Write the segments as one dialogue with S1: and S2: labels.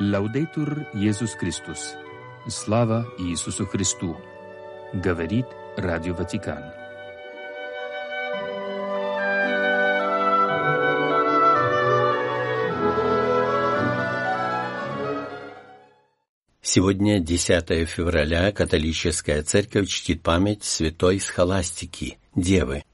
S1: Лаудейтур Иисус Христос. Слава Иисусу Христу. Говорит Радио Ватикан.
S2: Сегодня, 10 февраля, католическая церковь чтит память святой Схоластики, Девы.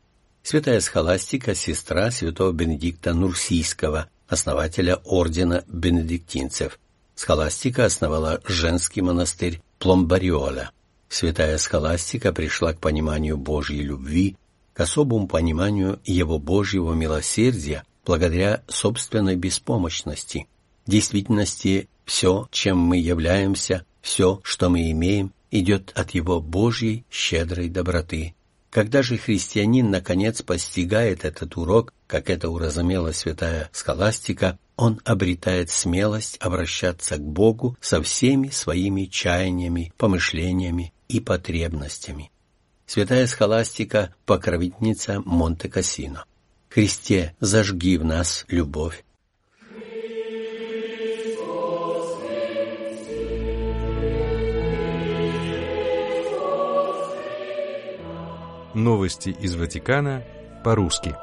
S2: Святая Схоластика – сестра святого Бенедикта Нурсийского, основателя ордена бенедиктинцев. Схоластика основала женский монастырь Пломбариола. Святая Схоластика пришла к пониманию Божьей любви, к особому пониманию Его Божьего милосердия благодаря собственной беспомощности. В действительности все, чем мы являемся, все, что мы имеем, идет от Его Божьей щедрой доброты. Когда же христианин наконец постигает этот урок, как это уразумела святая схоластика, он обретает смелость обращаться к Богу со всеми своими чаяниями, помышлениями и потребностями. Святая схоластика – покровительница Монте-Кассино. Христе, зажги в нас любовь,
S3: Новости из Ватикана по-русски.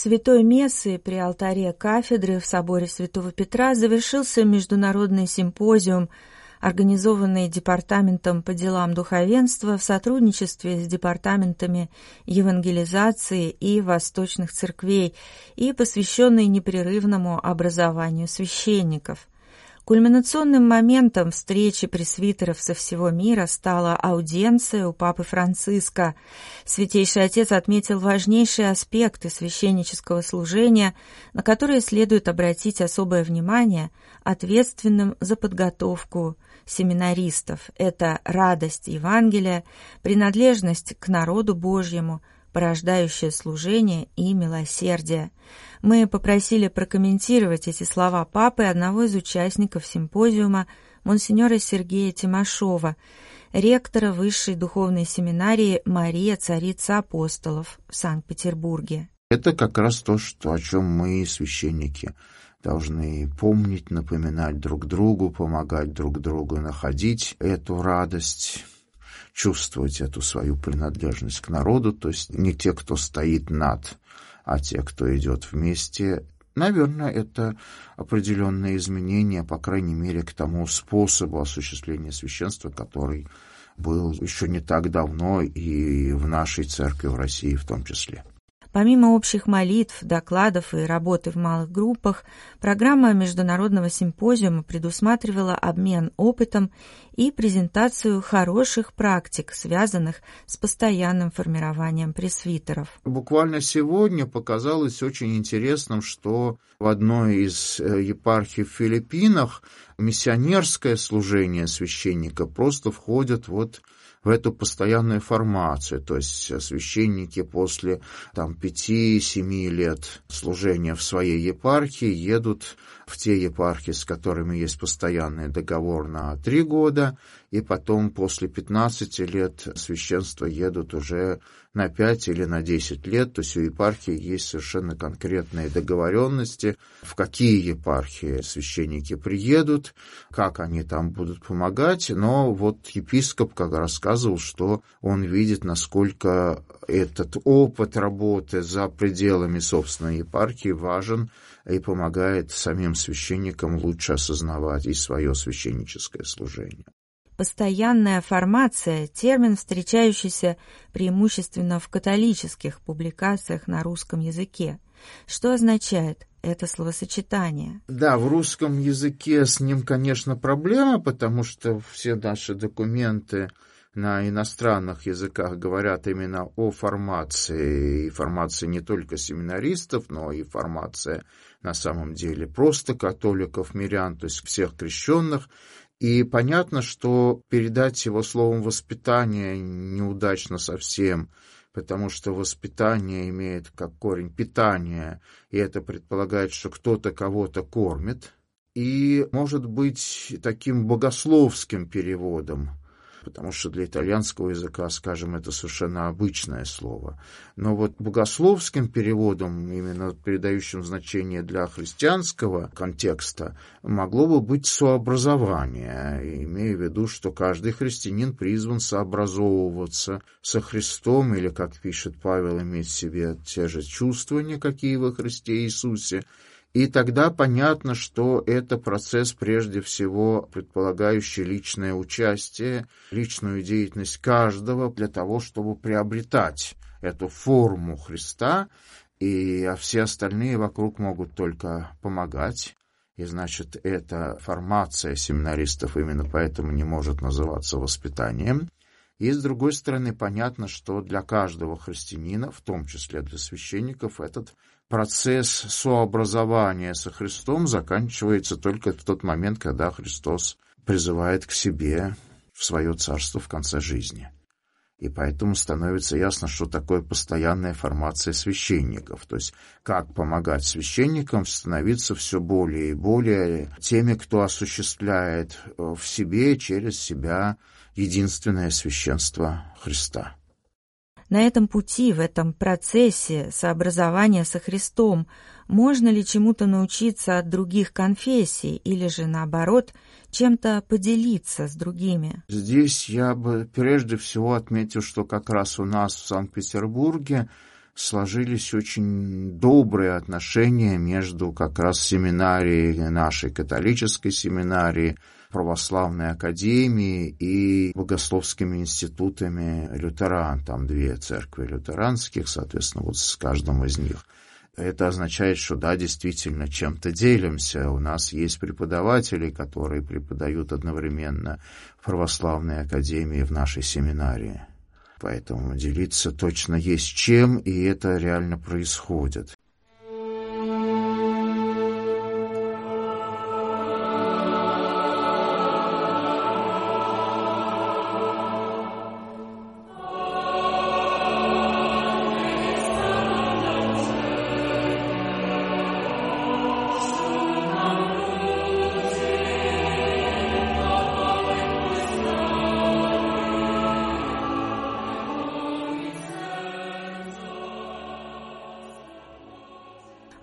S4: Святой Мессы при алтаре кафедры в соборе Святого Петра завершился международный симпозиум, организованный Департаментом по делам духовенства в сотрудничестве с департаментами евангелизации и восточных церквей и посвященный непрерывному образованию священников – Кульминационным моментом встречи пресвитеров со всего мира стала аудиенция у Папы Франциска. Святейший Отец отметил важнейшие аспекты священнического служения, на которые следует обратить особое внимание ответственным за подготовку семинаристов. Это радость Евангелия, принадлежность к народу Божьему, порождающее служение и милосердие. Мы попросили прокомментировать эти слова папы одного из участников симпозиума, монсеньора Сергея Тимошова, ректора Высшей духовной семинарии «Мария, царица апостолов» в Санкт-Петербурге.
S5: Это как раз то, что, о чем мы, священники, должны помнить, напоминать друг другу, помогать друг другу находить эту радость, чувствовать эту свою принадлежность к народу, то есть не те, кто стоит над а те, кто идет вместе, наверное, это определенные изменения, по крайней мере, к тому способу осуществления священства, который был еще не так давно и в нашей церкви в России в том числе.
S4: Помимо общих молитв, докладов и работы в малых группах, программа международного симпозиума предусматривала обмен опытом и презентацию хороших практик, связанных с постоянным формированием пресвитеров.
S5: Буквально сегодня показалось очень интересным, что в одной из э, епархий в Филиппинах миссионерское служение священника просто входит вот эту постоянную формацию, то есть священники после там пяти-семи лет служения в своей епархии едут в те епархии, с которыми есть постоянный договор на три года, и потом после 15 лет священства едут уже на 5 или на 10 лет, то есть у епархии есть совершенно конкретные договоренности, в какие епархии священники приедут, как они там будут помогать, но вот епископ как рассказывал, что он видит, насколько этот опыт работы за пределами собственной епархии важен и помогает самим священникам лучше осознавать и свое священническое служение.
S4: Постоянная формация – термин, встречающийся преимущественно в католических публикациях на русском языке. Что означает это словосочетание?
S5: Да, в русском языке с ним, конечно, проблема, потому что все наши документы на иностранных языках говорят именно о формации, и формации не только семинаристов, но и формация на самом деле просто католиков, мирян, то есть всех крещенных, и понятно, что передать его словом «воспитание» неудачно совсем, потому что воспитание имеет как корень питание, и это предполагает, что кто-то кого-то кормит, и может быть таким богословским переводом, потому что для итальянского языка, скажем, это совершенно обычное слово. Но вот богословским переводом, именно передающим значение для христианского контекста, могло бы быть сообразование, имея в виду, что каждый христианин призван сообразовываться со Христом, или, как пишет Павел, иметь в себе те же чувствования, какие во Христе Иисусе, и тогда понятно, что это процесс прежде всего предполагающий личное участие, личную деятельность каждого для того, чтобы приобретать эту форму Христа, и а все остальные вокруг могут только помогать. И значит, эта формация семинаристов именно поэтому не может называться воспитанием. И, с другой стороны, понятно, что для каждого христианина, в том числе для священников, этот процесс сообразования со Христом заканчивается только в тот момент, когда Христос призывает к себе в свое царство в конце жизни. И поэтому становится ясно, что такое постоянная формация священников. То есть как помогать священникам становиться все более и более теми, кто осуществляет в себе через себя единственное священство Христа.
S4: На этом пути, в этом процессе сообразования со Христом, можно ли чему-то научиться от других конфессий или же, наоборот, чем-то поделиться с другими?
S5: Здесь я бы прежде всего отметил, что как раз у нас в Санкт-Петербурге сложились очень добрые отношения между как раз семинарией, нашей католической семинарией, православной академией и богословскими институтами лютеран. Там две церкви лютеранских, соответственно, вот с каждым из них. Это означает, что да, действительно, чем-то делимся. У нас есть преподаватели, которые преподают одновременно в православной академии в нашей семинарии. Поэтому делиться точно есть чем, и это реально происходит.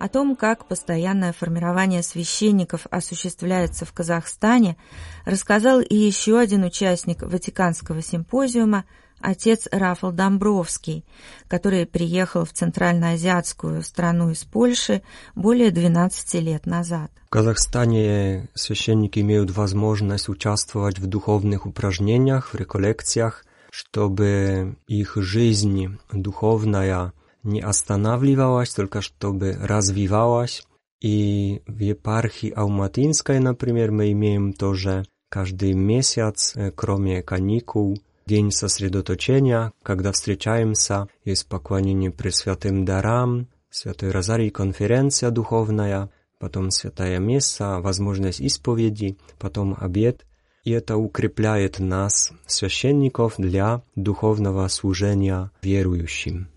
S4: О том, как постоянное формирование священников осуществляется в Казахстане, рассказал и еще один участник Ватиканского симпозиума, отец Рафал Домбровский, который приехал в центральноазиатскую страну из Польши более 12 лет назад.
S6: В Казахстане священники имеют возможность участвовать в духовных упражнениях, в реколлекциях, чтобы их жизнь духовная – не останавливалась, только чтобы развивалась. И в епархии Алматинской, например, мы имеем тоже каждый месяц, кроме каникул, день сосредоточения, когда встречаемся, есть поклонение Пресвятым дарам, Святой Розарий конференция духовная, потом Святая Месса, возможность исповеди, потом обед. И это укрепляет нас, священников, для духовного служения верующим.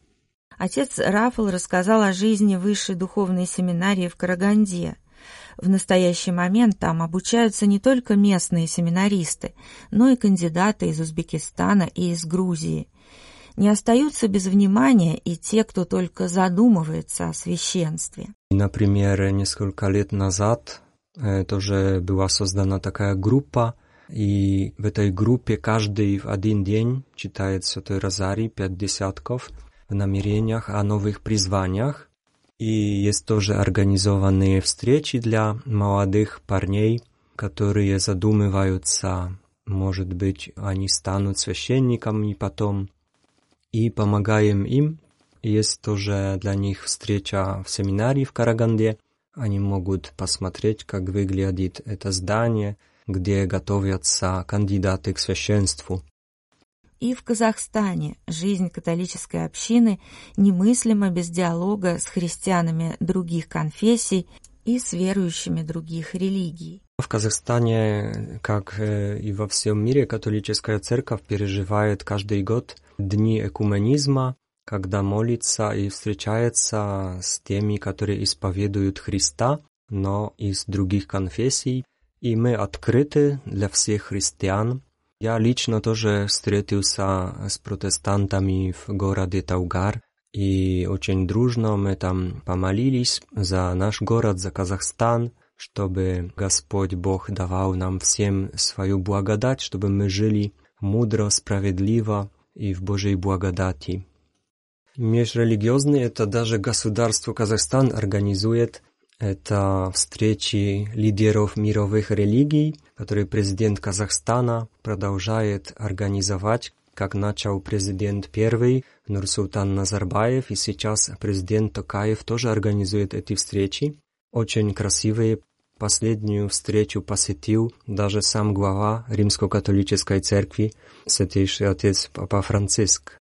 S4: Отец Рафал рассказал о жизни высшей духовной семинарии в Караганде. В настоящий момент там обучаются не только местные семинаристы, но и кандидаты из Узбекистана и из Грузии. Не остаются без внимания и те, кто только задумывается о священстве.
S6: Например, несколько лет назад э, тоже была создана такая группа, и в этой группе каждый в один день читает Святой Розарий, пять десятков – намерениях о новых призваниях. И есть тоже организованные встречи для молодых парней, которые задумываются, может быть, они станут священниками потом, и помогаем им. Есть тоже для них встреча в семинарии в Караганде. Они могут посмотреть, как выглядит это здание, где готовятся кандидаты к священству.
S4: И в Казахстане жизнь католической общины немыслима без диалога с христианами других конфессий и с верующими других религий.
S6: В Казахстане, как и во всем мире, католическая церковь переживает каждый год дни экуменизма, когда молится и встречается с теми, которые исповедуют Христа, но из других конфессий. И мы открыты для всех христиан Я лично тоже встретился с протестантами в городе Таугар, и очень дружно мы там помолились за наш город, за Казахстан, чтобы Господь Бог давал нам всем свою благодать, чтобы мы жили мудро, справедливо и в Божьей благодати. Межрелигиозный это даже государство Казахстан организует это встречи лидеров мировых религий, которые президент Казахстана продолжает организовать, как начал президент первый Нурсултан Назарбаев, и сейчас президент Токаев тоже организует эти встречи. Очень красивые. Последнюю встречу посетил даже сам глава Римско-католической церкви, святейший отец Папа Франциск.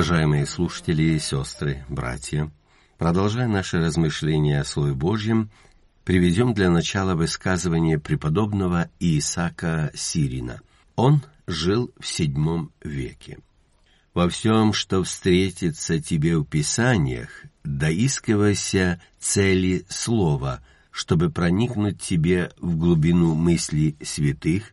S2: Уважаемые слушатели, и сестры, братья, продолжая наши размышления о Слове Божьем, приведем для начала высказывание преподобного Исаака Сирина. Он жил в VII веке. «Во всем, что встретится тебе в Писаниях, доискивайся цели слова, чтобы проникнуть тебе в глубину мыслей святых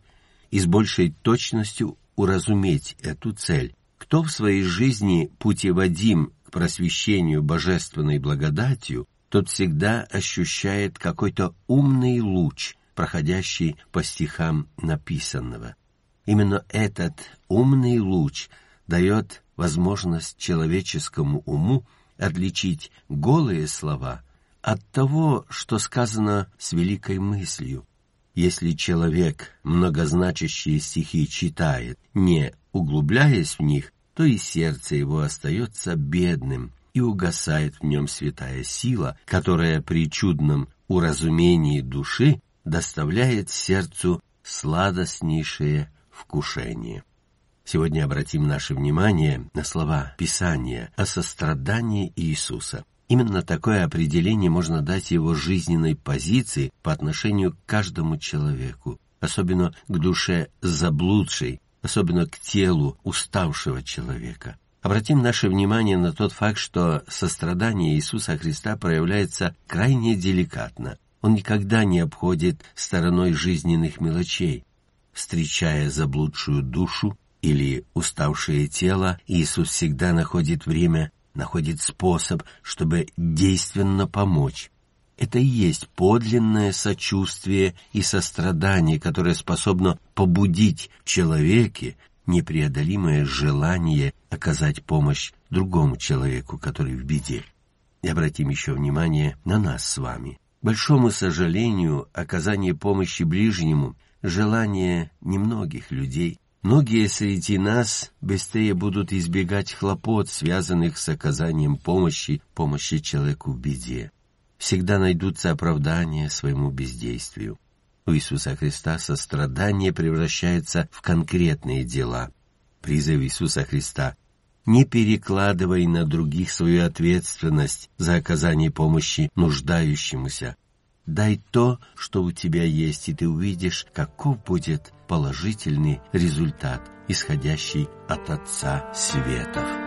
S2: и с большей точностью уразуметь эту цель, кто в своей жизни путеводим к просвещению божественной благодатью, тот всегда ощущает какой-то умный луч, проходящий по стихам написанного. Именно этот умный луч дает возможность человеческому уму отличить голые слова от того, что сказано с великой мыслью. Если человек многозначащие стихи читает, не углубляясь в них, то и сердце его остается бедным, и угасает в нем святая сила, которая при чудном уразумении души доставляет сердцу сладостнейшее вкушение. Сегодня обратим наше внимание на слова Писания о сострадании Иисуса. Именно такое определение можно дать его жизненной позиции по отношению к каждому человеку, особенно к душе заблудшей, особенно к телу уставшего человека. Обратим наше внимание на тот факт, что сострадание Иисуса Христа проявляется крайне деликатно. Он никогда не обходит стороной жизненных мелочей. Встречая заблудшую душу или уставшее тело, Иисус всегда находит время, находит способ, чтобы действенно помочь. Это и есть подлинное сочувствие и сострадание, которое способно побудить в человеке непреодолимое желание оказать помощь другому человеку, который в беде. И обратим еще внимание на нас с вами. большому сожалению, оказание помощи ближнему – желание немногих людей. Многие среди нас быстрее будут избегать хлопот, связанных с оказанием помощи, помощи человеку в беде всегда найдутся оправдания своему бездействию. У Иисуса Христа сострадание превращается в конкретные дела. Призыв Иисуса Христа «Не перекладывай на других свою ответственность за оказание помощи нуждающемуся. Дай то, что у тебя есть, и ты увидишь, каков будет положительный результат, исходящий от Отца Светов».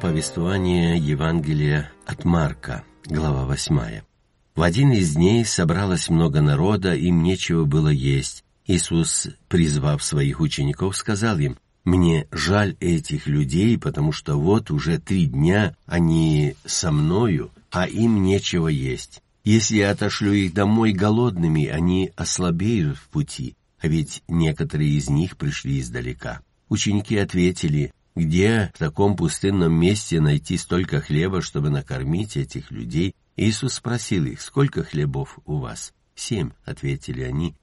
S2: Повествование Евангелия от Марка, глава 8. В один из дней собралось много народа, им нечего было есть. Иисус, призвав своих учеников, сказал им, «Мне жаль этих людей, потому что вот уже три дня они со мною, а им нечего есть. Если я отошлю их домой голодными, они ослабеют в пути, а ведь некоторые из них пришли издалека». Ученики ответили, где в таком пустынном месте найти столько хлеба, чтобы накормить этих людей? Иисус спросил их, сколько хлебов у вас? Семь, ответили они.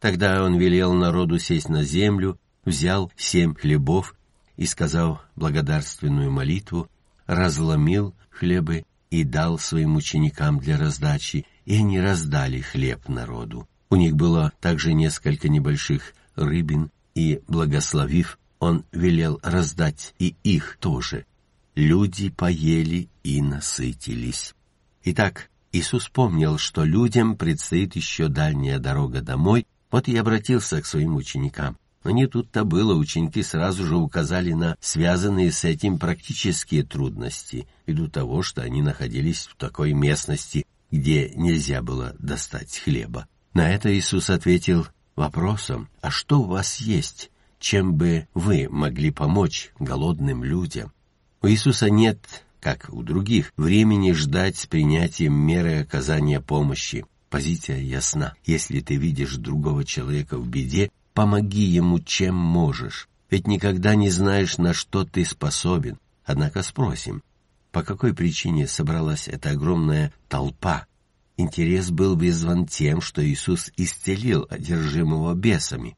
S2: Тогда он велел народу сесть на землю, взял семь хлебов и, сказал благодарственную молитву, разломил хлебы и дал своим ученикам для раздачи, и они раздали хлеб народу. У них было также несколько небольших рыбин, и, благословив, он велел раздать и их тоже. Люди поели и насытились. Итак, Иисус помнил, что людям предстоит еще дальняя дорога домой, вот и обратился к своим ученикам. Но не тут-то было, ученики сразу же указали на связанные с этим практические трудности, ввиду того, что они находились в такой местности, где нельзя было достать хлеба. На это Иисус ответил вопросом, а что у вас есть, чем бы вы могли помочь голодным людям? У Иисуса нет, как у других, времени ждать с принятием меры оказания помощи. Позиция ясна. Если ты видишь другого человека в беде, помоги ему чем можешь. Ведь никогда не знаешь, на что ты способен. Однако спросим, по какой причине собралась эта огромная толпа? Интерес был вызван тем, что Иисус исцелил одержимого бесами.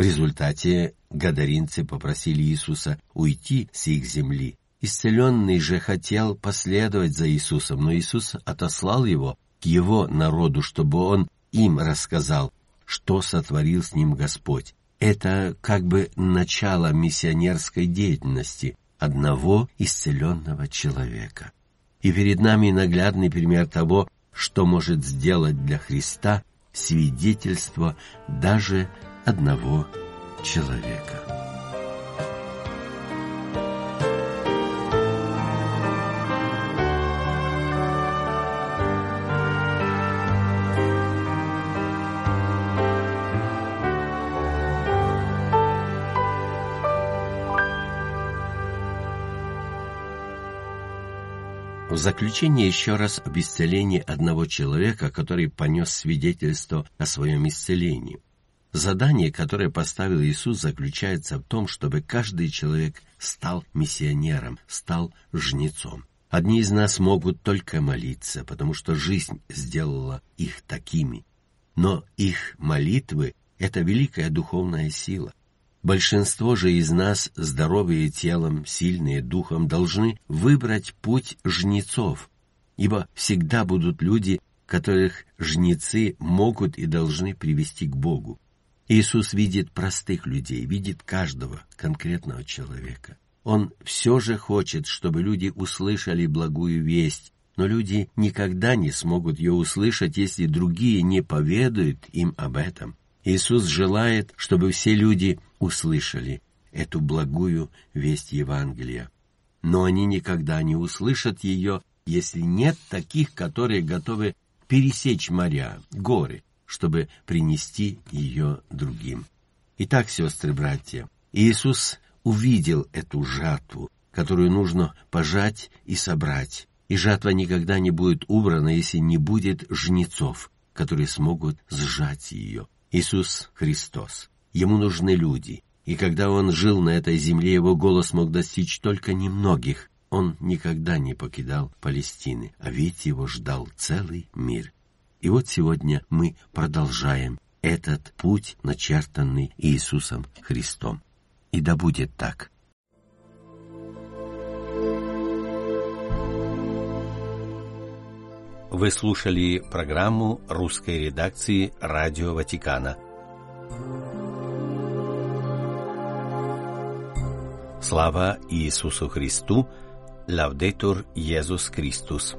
S2: В результате гадаринцы попросили Иисуса уйти с их земли. Исцеленный же хотел последовать за Иисусом, но Иисус отослал его к его народу, чтобы он им рассказал, что сотворил с ним Господь. Это как бы начало миссионерской деятельности одного исцеленного человека. И перед нами наглядный пример того, что может сделать для Христа свидетельство даже одного человека. В заключение еще раз об исцелении одного человека, который понес свидетельство о своем исцелении. Задание, которое поставил Иисус, заключается в том, чтобы каждый человек стал миссионером, стал жнецом. Одни из нас могут только молиться, потому что жизнь сделала их такими. Но их молитвы — это великая духовная сила. Большинство же из нас, здоровые телом, сильные духом, должны выбрать путь жнецов, ибо всегда будут люди, которых жнецы могут и должны привести к Богу. Иисус видит простых людей, видит каждого конкретного человека. Он все же хочет, чтобы люди услышали благую весть, но люди никогда не смогут ее услышать, если другие не поведают им об этом. Иисус желает, чтобы все люди услышали эту благую весть Евангелия. Но они никогда не услышат ее, если нет таких, которые готовы пересечь моря, горы, чтобы принести ее другим. Итак, сестры-братья, Иисус увидел эту жатву, которую нужно пожать и собрать, и жатва никогда не будет убрана, если не будет жнецов, которые смогут сжать ее. Иисус Христос. Ему нужны люди. И когда он жил на этой земле, его голос мог достичь только немногих. Он никогда не покидал Палестины, а ведь его ждал целый мир. И вот сегодня мы продолжаем этот путь, начертанный Иисусом Христом. И да будет так. Вы слушали программу русской редакции «Радио Ватикана». Слава Иисусу Христу! Лавдетур Иисус Христос!